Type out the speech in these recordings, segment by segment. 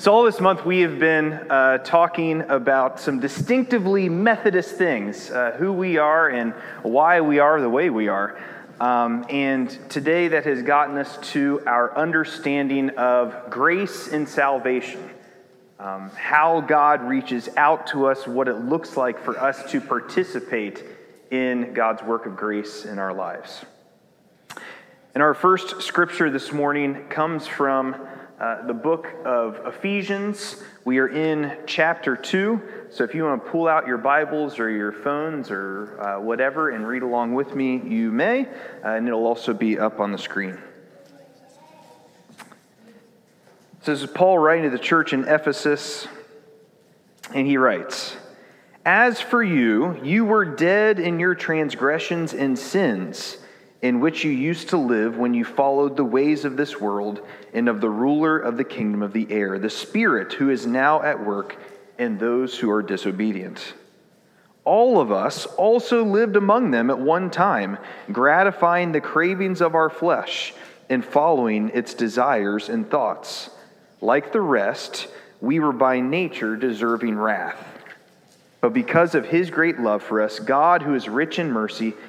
So, all this month, we have been uh, talking about some distinctively Methodist things uh, who we are and why we are the way we are. Um, and today, that has gotten us to our understanding of grace and salvation. Um, how God reaches out to us, what it looks like for us to participate in God's work of grace in our lives. And our first scripture this morning comes from uh, the book of Ephesians. We are in chapter 2. So if you want to pull out your Bibles or your phones or uh, whatever and read along with me, you may. Uh, and it'll also be up on the screen. So this is Paul writing to the church in Ephesus, and he writes As for you, you were dead in your transgressions and sins in which you used to live when you followed the ways of this world and of the ruler of the kingdom of the air, the Spirit who is now at work in those who are disobedient. All of us also lived among them at one time, gratifying the cravings of our flesh and following its desires and thoughts. Like the rest, we were by nature deserving wrath. But because of his great love for us, God, who is rich in mercy,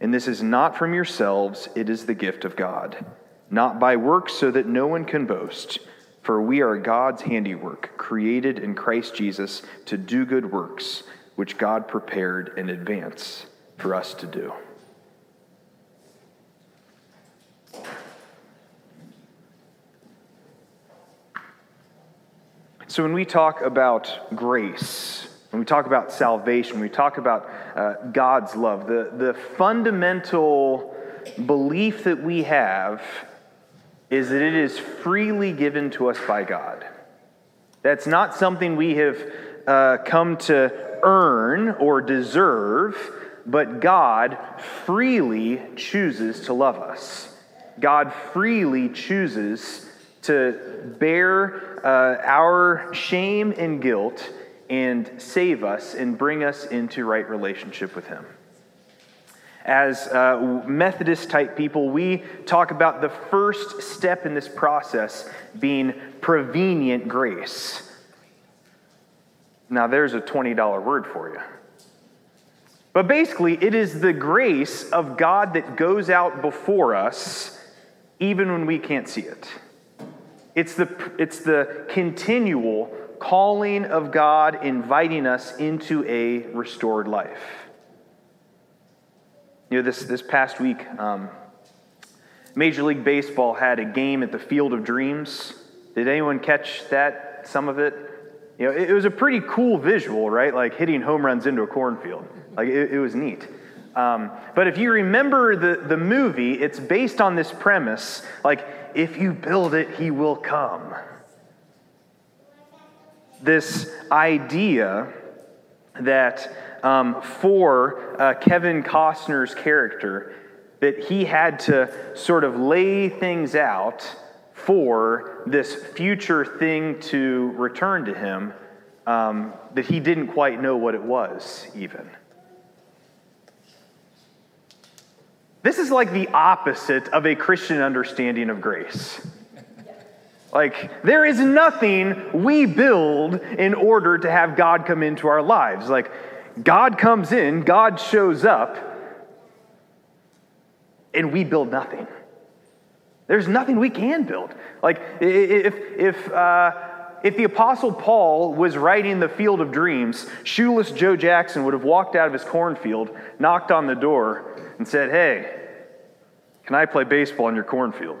And this is not from yourselves, it is the gift of God, not by works, so that no one can boast. For we are God's handiwork, created in Christ Jesus to do good works, which God prepared in advance for us to do. So, when we talk about grace, when we talk about salvation, when we talk about uh, God's love, the, the fundamental belief that we have is that it is freely given to us by God. That's not something we have uh, come to earn or deserve, but God freely chooses to love us. God freely chooses to bear uh, our shame and guilt and save us and bring us into right relationship with Him. As uh, Methodist type people, we talk about the first step in this process being prevenient grace. Now, there's a $20 word for you. But basically, it is the grace of God that goes out before us even when we can't see it. It's the, it's the continual calling of God inviting us into a restored life. You know, this, this past week, um, Major League Baseball had a game at the Field of Dreams. Did anyone catch that, some of it? You know, it, it was a pretty cool visual, right? Like hitting home runs into a cornfield. Like, it, it was neat. Um, but if you remember the, the movie, it's based on this premise like, if you build it, he will come this idea that um, for uh, Kevin Costner's character, that he had to sort of lay things out for this future thing to return to him um, that he didn't quite know what it was, even. This is like the opposite of a Christian understanding of grace. Like, there is nothing we build in order to have God come into our lives. Like, God comes in, God shows up, and we build nothing. There's nothing we can build. Like, if, if, uh, if the Apostle Paul was writing the Field of Dreams, shoeless Joe Jackson would have walked out of his cornfield, knocked on the door, and said, Hey, can I play baseball in your cornfield?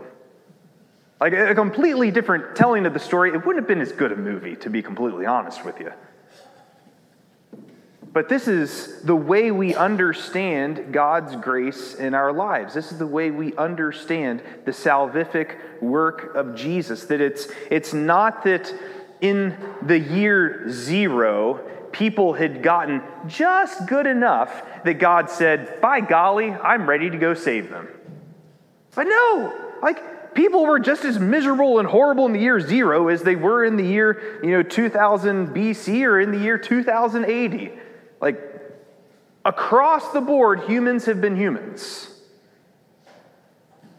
Like a completely different telling of the story. It wouldn't have been as good a movie, to be completely honest with you. But this is the way we understand God's grace in our lives. This is the way we understand the salvific work of Jesus. That it's, it's not that in the year zero, people had gotten just good enough that God said, By golly, I'm ready to go save them. But no, like people were just as miserable and horrible in the year zero as they were in the year, you know, 2000 BC or in the year 2080. Like across the board, humans have been humans.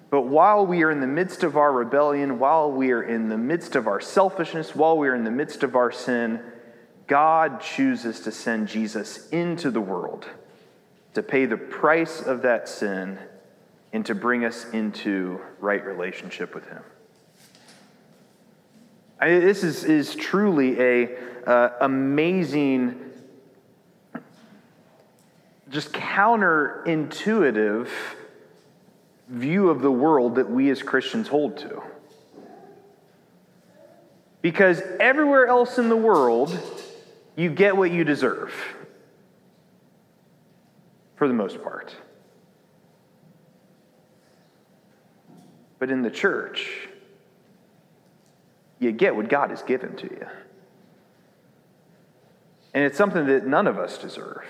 But while we are in the midst of our rebellion, while we are in the midst of our selfishness, while we are in the midst of our sin, God chooses to send Jesus into the world to pay the price of that sin and to bring us into right relationship with Him. I this is, is truly a uh, amazing, just counterintuitive view of the world that we as Christians hold to. Because everywhere else in the world, you get what you deserve, for the most part. But in the church, you get what God has given to you. And it's something that none of us deserve.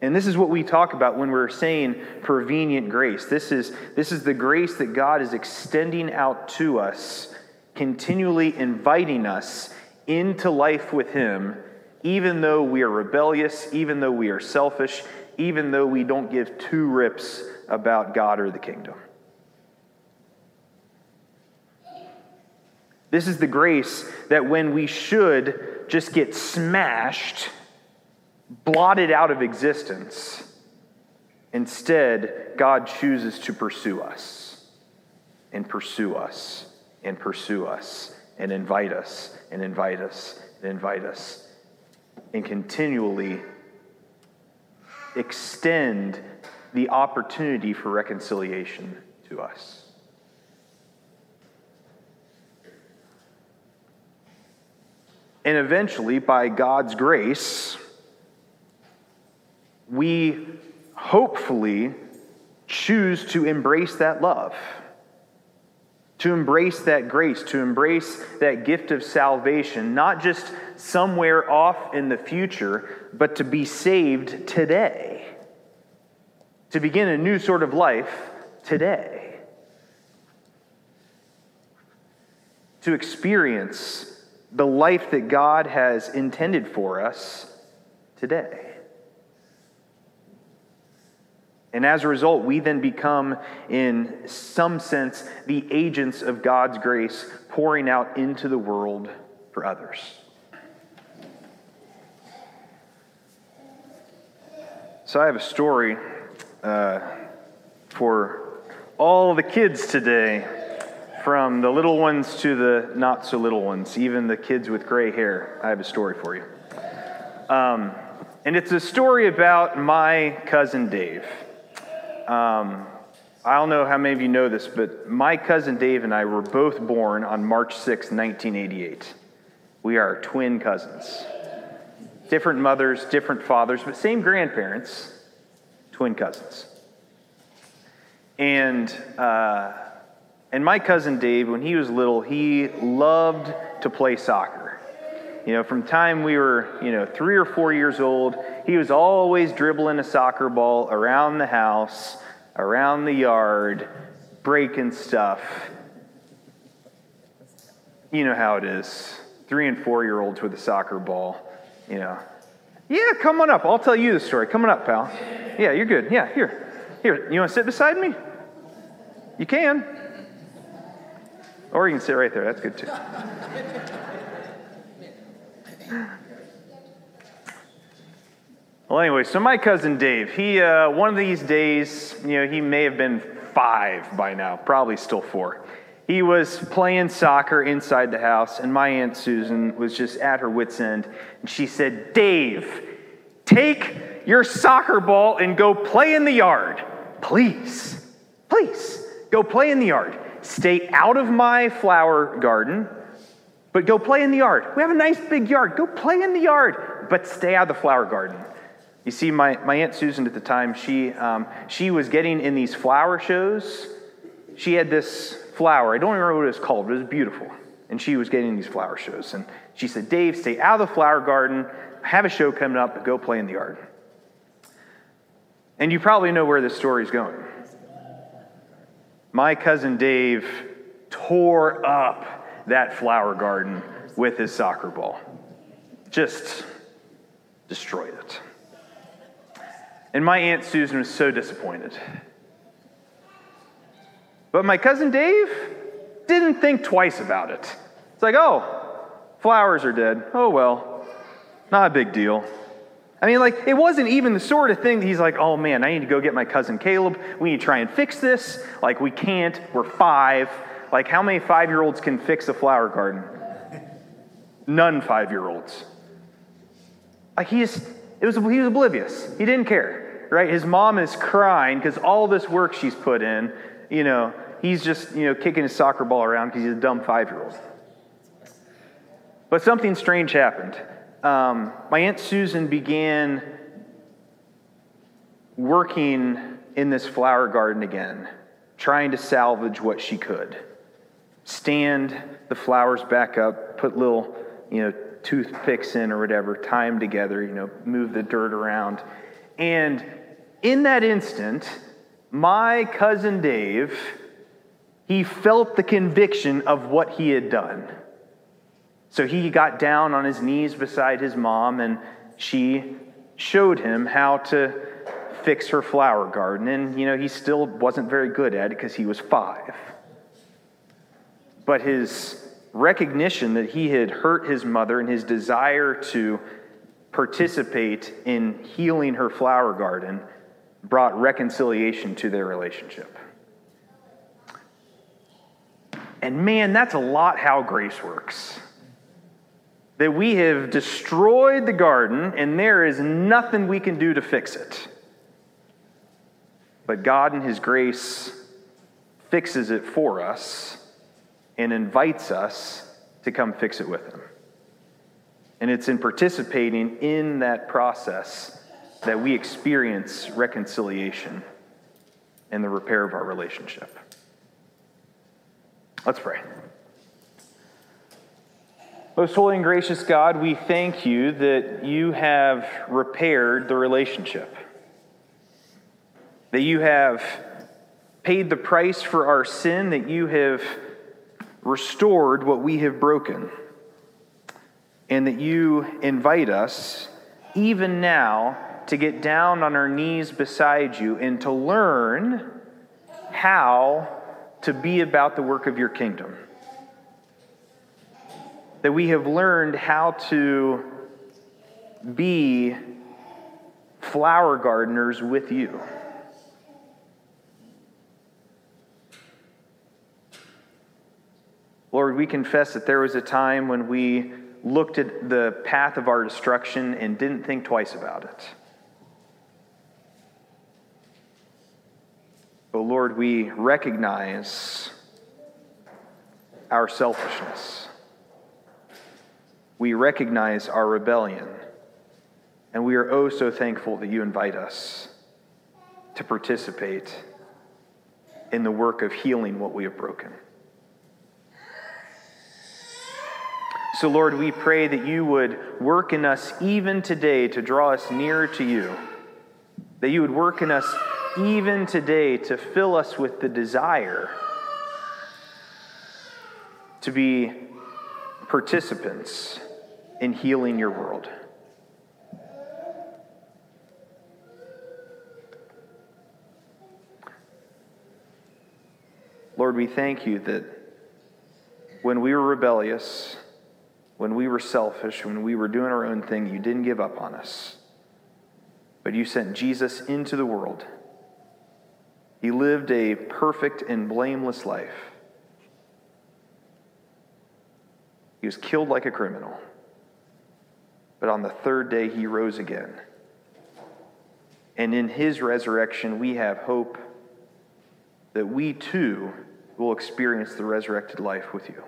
And this is what we talk about when we're saying prevenient grace. This is, this is the grace that God is extending out to us, continually inviting us into life with Him, even though we are rebellious, even though we are selfish, even though we don't give two rips about God or the kingdom. This is the grace that when we should just get smashed, blotted out of existence. Instead, God chooses to pursue us and pursue us and pursue us and invite us and invite us and invite us and continually extend the opportunity for reconciliation to us. And eventually, by God's grace, we hopefully choose to embrace that love, to embrace that grace, to embrace that gift of salvation, not just somewhere off in the future, but to be saved today, to begin a new sort of life today, to experience the life that God has intended for us today. And as a result, we then become, in some sense, the agents of God's grace pouring out into the world for others. So I have a story uh, for all the kids today, from the little ones to the not so little ones, even the kids with gray hair. I have a story for you. Um, and it's a story about my cousin Dave. Um, I don't know how many of you know this, but my cousin Dave and I were both born on March 6, 1988. We are twin cousins. Different mothers, different fathers, but same grandparents, twin cousins. And, uh, and my cousin Dave, when he was little, he loved to play soccer. You know, from time we were, you know, three or four years old, he was always dribbling a soccer ball around the house, around the yard, breaking stuff. You know how it is. Three and four year olds with a soccer ball, you know. Yeah, come on up. I'll tell you the story. Come on up, pal. Yeah, you're good. Yeah, here. Here, you want to sit beside me? You can. Or you can sit right there. That's good too. Well, anyway, so my cousin Dave, he, uh, one of these days, you know, he may have been five by now, probably still four. He was playing soccer inside the house, and my Aunt Susan was just at her wits' end. And she said, Dave, take your soccer ball and go play in the yard. Please, please, go play in the yard. Stay out of my flower garden, but go play in the yard. We have a nice big yard. Go play in the yard, but stay out of the flower garden. You see, my, my Aunt Susan at the time, she, um, she was getting in these flower shows. She had this flower. I don't remember what it was called, but it was beautiful. and she was getting these flower shows. And she said, Dave, stay out of the flower garden. I have a show coming up, but go play in the yard. And you probably know where this story is going. My cousin Dave tore up that flower garden with his soccer ball, just destroyed it. And my Aunt Susan was so disappointed. But my cousin Dave didn't think twice about it. It's like, oh, flowers are dead. Oh, well, not a big deal. I mean, like, it wasn't even the sort of thing that he's like, oh man, I need to go get my cousin Caleb. We need to try and fix this. Like, we can't. We're five. Like, how many five year olds can fix a flower garden? None five year olds. Like, he just, it was, he was oblivious. He didn't care, right? His mom is crying because all this work she's put in, you know, he's just, you know, kicking his soccer ball around because he's a dumb five year old. But something strange happened. Um, my Aunt Susan began working in this flower garden again, trying to salvage what she could. Stand the flowers back up, put little, you know, toothpicks in or whatever, tie them together, you know, move the dirt around. And in that instant, my cousin Dave, he felt the conviction of what he had done. So he got down on his knees beside his mom, and she showed him how to fix her flower garden. And, you know, he still wasn't very good at it because he was five. But his recognition that he had hurt his mother and his desire to participate in healing her flower garden brought reconciliation to their relationship. And man, that's a lot how grace works. That we have destroyed the garden and there is nothing we can do to fix it. But God, in His grace, fixes it for us and invites us to come fix it with Him. And it's in participating in that process that we experience reconciliation and the repair of our relationship. Let's pray. Most holy and gracious God, we thank you that you have repaired the relationship, that you have paid the price for our sin, that you have restored what we have broken, and that you invite us, even now, to get down on our knees beside you and to learn how to be about the work of your kingdom. That we have learned how to be flower gardeners with you. Lord, we confess that there was a time when we looked at the path of our destruction and didn't think twice about it. But Lord, we recognize our selfishness. We recognize our rebellion. And we are oh so thankful that you invite us to participate in the work of healing what we have broken. So, Lord, we pray that you would work in us even today to draw us nearer to you, that you would work in us even today to fill us with the desire to be participants in healing your world. Lord, we thank you that when we were rebellious, when we were selfish, when we were doing our own thing, you didn't give up on us. But you sent Jesus into the world. He lived a perfect and blameless life. He was killed like a criminal. But on the third day, he rose again. And in his resurrection, we have hope that we too will experience the resurrected life with you.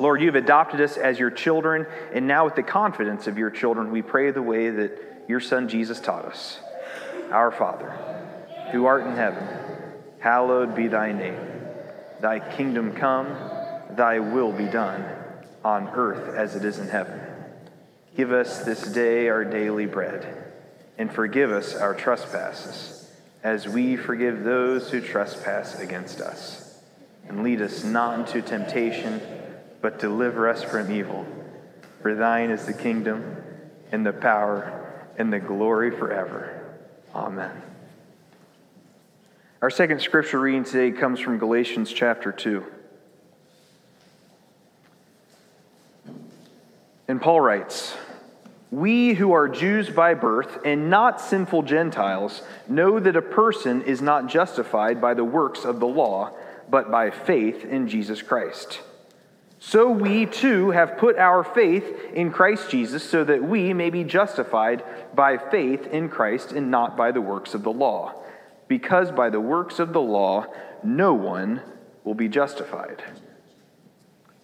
Lord, you've adopted us as your children, and now with the confidence of your children, we pray the way that your son Jesus taught us. Our Father, who art in heaven, hallowed be thy name. Thy kingdom come, thy will be done, on earth as it is in heaven. Give us this day our daily bread, and forgive us our trespasses, as we forgive those who trespass against us. And lead us not into temptation, but deliver us from evil. For thine is the kingdom, and the power, and the glory forever. Amen. Our second scripture reading today comes from Galatians chapter 2. And Paul writes, We who are Jews by birth and not sinful Gentiles know that a person is not justified by the works of the law, but by faith in Jesus Christ. So we too have put our faith in Christ Jesus so that we may be justified by faith in Christ and not by the works of the law because by the works of the law no one will be justified.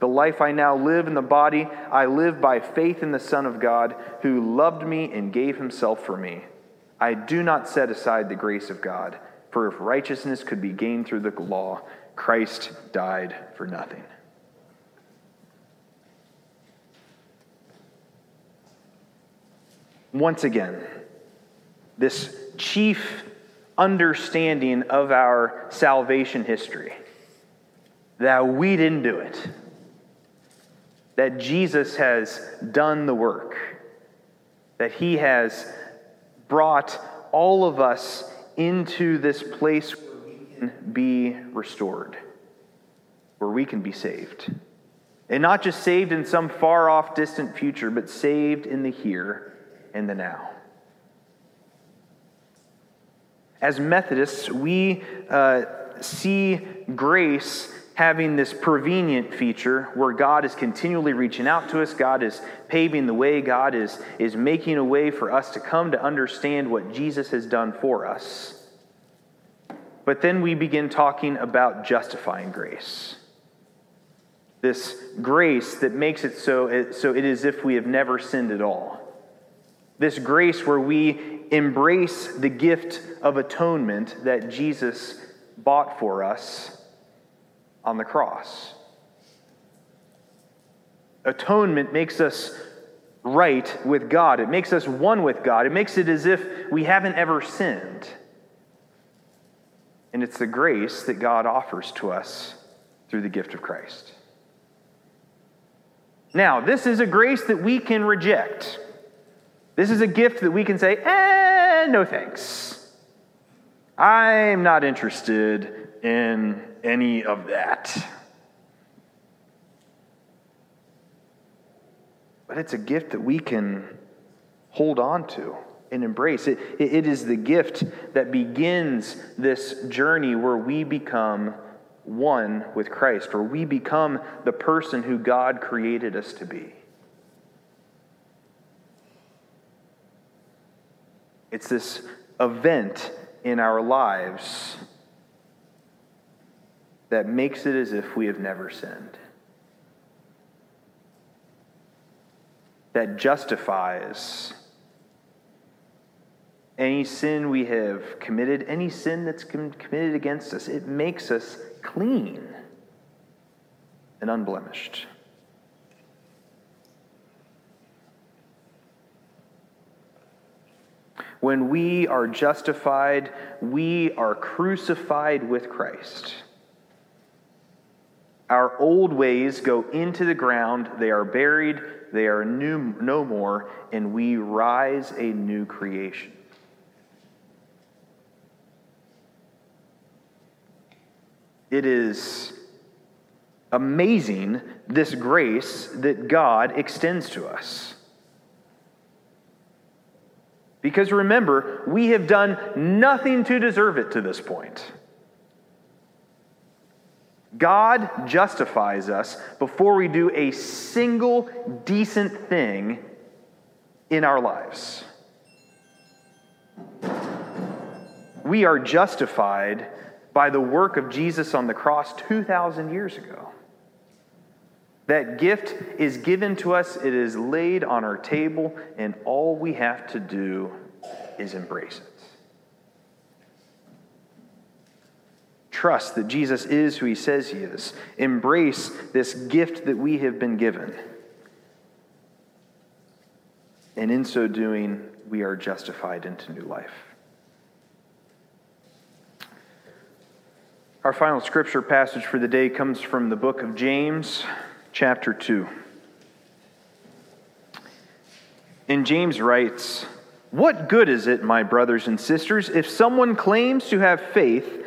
The life I now live in the body, I live by faith in the Son of God, who loved me and gave himself for me. I do not set aside the grace of God, for if righteousness could be gained through the law, Christ died for nothing. Once again, this chief understanding of our salvation history that we didn't do it, that Jesus has done the work, that he has brought all of us into this place where we can be restored, where we can be saved. And not just saved in some far off, distant future, but saved in the here and the now. As Methodists, we uh, see grace having this prevenient feature where God is continually reaching out to us, God is paving the way, God is, is making a way for us to come to understand what Jesus has done for us. But then we begin talking about justifying grace. This grace that makes it so, so it is if we have never sinned at all. This grace where we embrace the gift of atonement that Jesus bought for us on the cross. Atonement makes us right with God, it makes us one with God, it makes it as if we haven't ever sinned. And it's the grace that God offers to us through the gift of Christ. Now, this is a grace that we can reject. This is a gift that we can say, eh, no thanks. I'm not interested in any of that. But it's a gift that we can hold on to and embrace. It, it is the gift that begins this journey where we become one with Christ, where we become the person who God created us to be. It's this event in our lives that makes it as if we have never sinned. That justifies any sin we have committed, any sin that's committed against us. It makes us clean and unblemished. When we are justified, we are crucified with Christ. Our old ways go into the ground, they are buried, they are new, no more, and we rise a new creation. It is amazing, this grace that God extends to us. Because remember, we have done nothing to deserve it to this point. God justifies us before we do a single decent thing in our lives. We are justified by the work of Jesus on the cross 2,000 years ago. That gift is given to us, it is laid on our table, and all we have to do is embrace it. Trust that Jesus is who he says he is. Embrace this gift that we have been given. And in so doing, we are justified into new life. Our final scripture passage for the day comes from the book of James, chapter 2. And James writes, What good is it, my brothers and sisters, if someone claims to have faith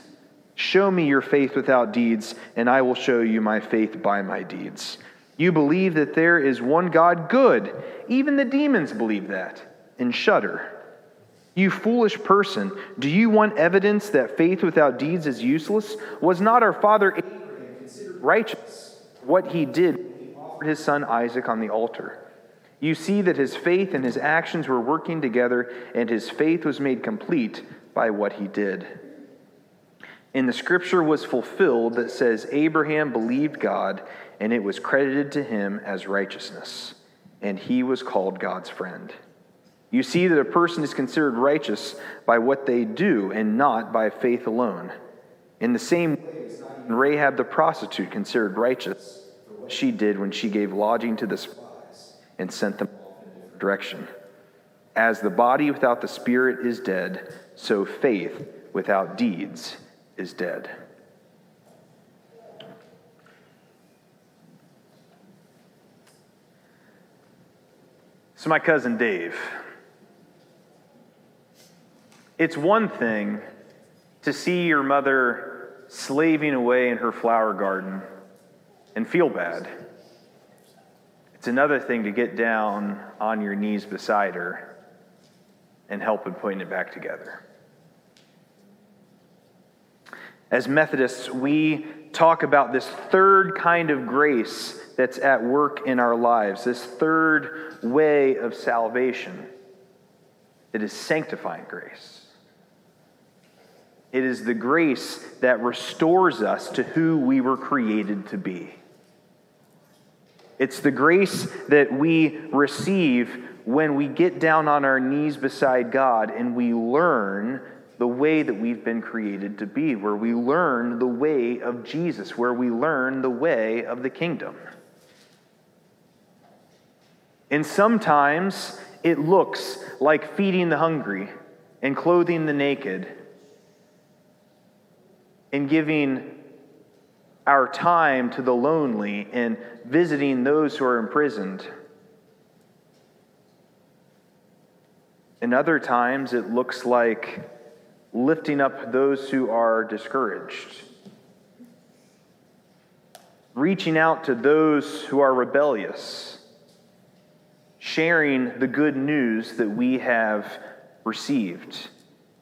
Show me your faith without deeds, and I will show you my faith by my deeds. You believe that there is one God, good. Even the demons believe that and shudder. You foolish person, do you want evidence that faith without deeds is useless? Was not our father Abraham considered righteous what he did his son Isaac on the altar. You see that his faith and his actions were working together, and his faith was made complete by what he did. And the scripture was fulfilled that says, Abraham believed God, and it was credited to him as righteousness, and he was called God's friend. You see that a person is considered righteous by what they do, and not by faith alone. In the same way, Rahab the prostitute considered righteous she did when she gave lodging to the spies and sent them in direction. As the body without the spirit is dead, so faith without deeds is dead. So, my cousin Dave, it's one thing to see your mother slaving away in her flower garden and feel bad. It's another thing to get down on your knees beside her and help in putting it back together. As Methodists, we talk about this third kind of grace that's at work in our lives, this third way of salvation. It is sanctifying grace. It is the grace that restores us to who we were created to be. It's the grace that we receive when we get down on our knees beside God and we learn the way that we've been created to be, where we learn the way of Jesus, where we learn the way of the kingdom. And sometimes it looks like feeding the hungry and clothing the naked and giving our time to the lonely and visiting those who are imprisoned. And other times it looks like lifting up those who are discouraged, reaching out to those who are rebellious, sharing the good news that we have received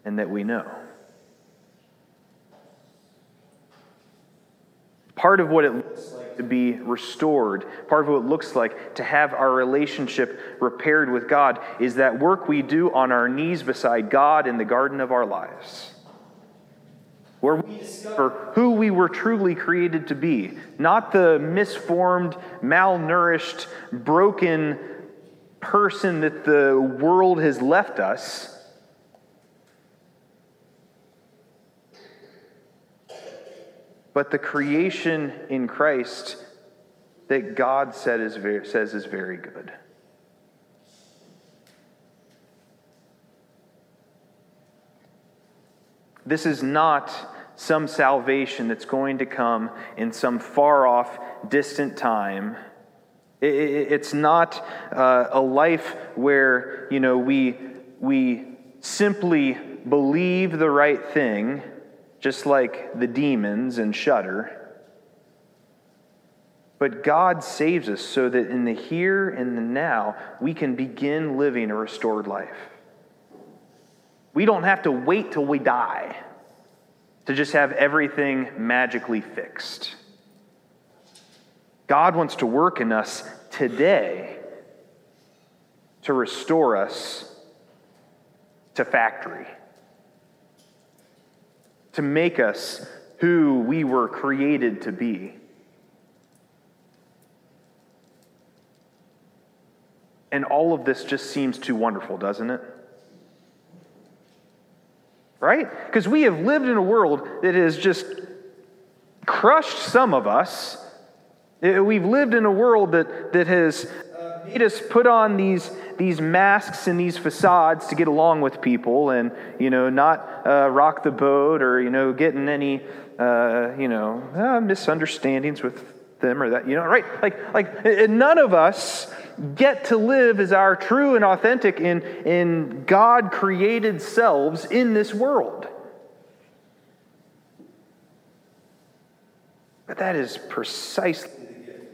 and that we know. Part of what it looks like be restored, part of what it looks like to have our relationship repaired with God, is that work we do on our knees beside God in the garden of our lives. Where we discover who we were truly created to be, not the misformed, malnourished, broken person that the world has left us but the creation in Christ that God said is very, says is very good. This is not some salvation that's going to come in some far off, distant time It's not uh, a life where, you know, we, we simply believe the right thing, just like the demons and shudder. But God saves us so that in the here and the now, we can begin living a restored life. We don't have to wait till we die to just have everything magically fixed. God wants to work in us today to restore us to factory, to make us who we were created to be. And all of this just seems too wonderful, doesn't it? Right? Because we have lived in a world that has just crushed some of us we've lived in a world that, that has made us put on these, these masks and these facades to get along with people and, you know, not uh, rock the boat or, you know, get in any, uh, you know, uh, misunderstandings with them or that, you know, right? Like, like none of us get to live as our true and authentic in, in God created selves in this world. But that is precisely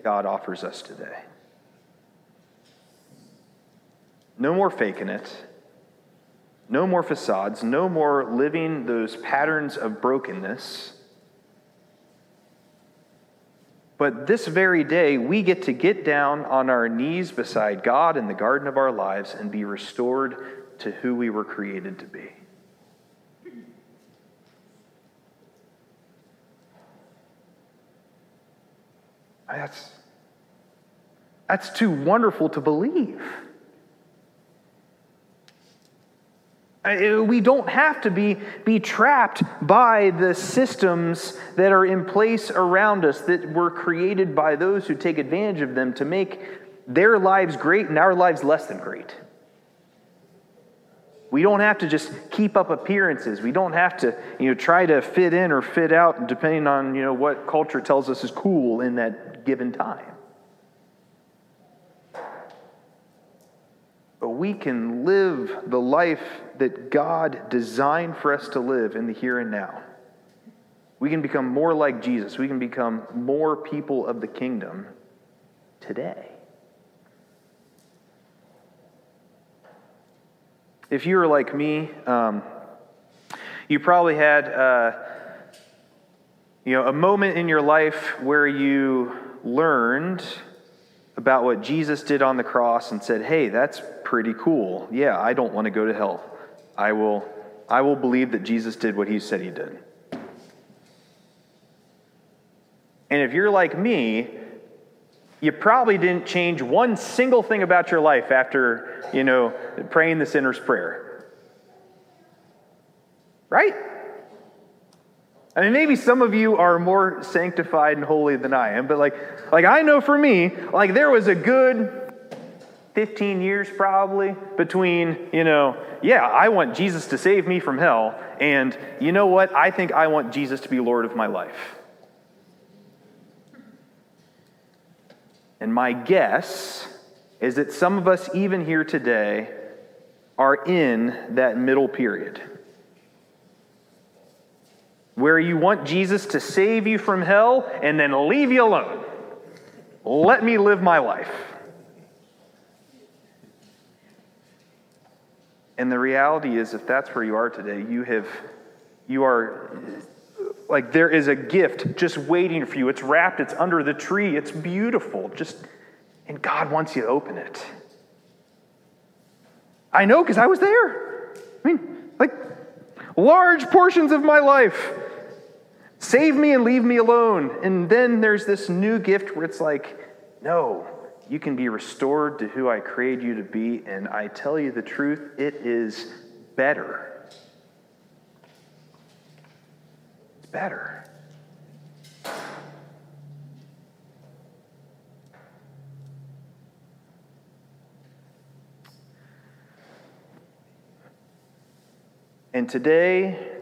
God offers us today. No more faking it. No more facades. No more living those patterns of brokenness. But this very day, we get to get down on our knees beside God in the garden of our lives and be restored to who we were created to be. That's, that's too wonderful to believe. We don't have to be, be trapped by the systems that are in place around us that were created by those who take advantage of them to make their lives great and our lives less than great. We don't have to just keep up appearances. We don't have to, you know, try to fit in or fit out depending on, you know, what culture tells us is cool in that given time. But we can live the life that God designed for us to live in the here and now. We can become more like Jesus. We can become more people of the kingdom today. If you were like me, um, you probably had uh, you know, a moment in your life where you learned about what Jesus did on the cross and said, "Hey, that's pretty cool. Yeah, I don't want to go to hell. I will I will believe that Jesus did what he said he did." And if you're like me, you probably didn't change one single thing about your life after, you know, praying the sinner's prayer. Right? I mean, maybe some of you are more sanctified and holy than I am, but like, like I know for me, like there was a good 15 years probably between, you know, yeah, I want Jesus to save me from hell, and you know what? I think I want Jesus to be Lord of my life. And my guess is that some of us, even here today, are in that middle period where you want Jesus to save you from hell and then leave you alone. Let me live my life. And the reality is, if that's where you are today, you have, you are, like, there is a gift just waiting for you. It's wrapped, it's under the tree, it's beautiful. Just, and God wants you to open it. I know because I was there. I mean, like, large portions of my life Save me and leave me alone. And then there's this new gift where it's like, no, you can be restored to who I created you to be. And I tell you the truth, it is better. It's better. And today,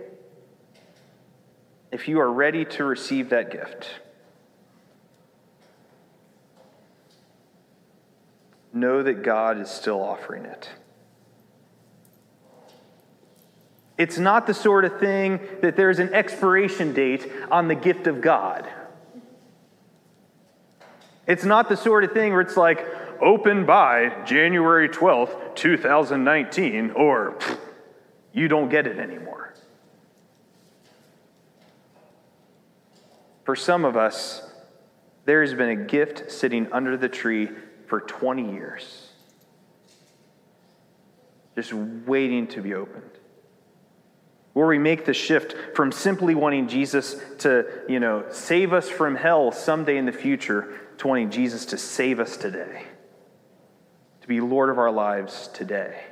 if you are ready to receive that gift. know that God is still offering it. It's not the sort of thing that there's an expiration date on the gift of God. It's not the sort of thing where it's like, open by January 12th, 2019, or you don't get it anymore. For some of us, there has been a gift sitting under the tree for 20 years, just waiting to be opened. Where we make the shift from simply wanting Jesus to, you know, save us from hell someday in the future to wanting Jesus to save us today, to be Lord of our lives today,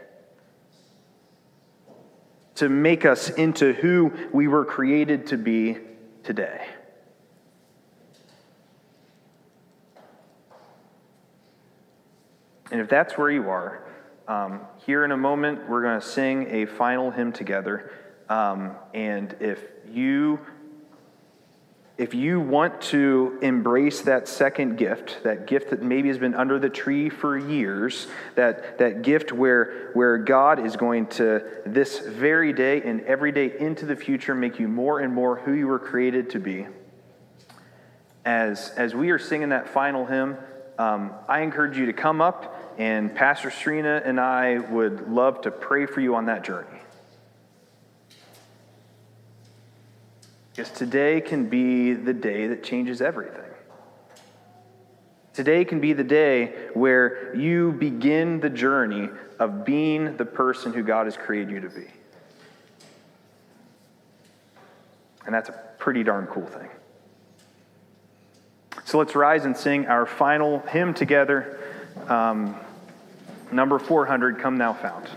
to make us into who we were created to be today. And if that's where you are, um, here in a moment, we're going to sing a final hymn together. Um, and if you if you want to embrace that second gift, that gift that maybe has been under the tree for years, that, that gift where, where God is going to, this very day and every day into the future, make you more and more who you were created to be, as, as we are singing that final hymn, um, I encourage you to come up, and Pastor Serena and I would love to pray for you on that journey. Because today can be the day that changes everything. Today can be the day where you begin the journey of being the person who God has created you to be. And that's a pretty darn cool thing. So let's rise and sing our final hymn together. Um, number 400, Come Thou Fount.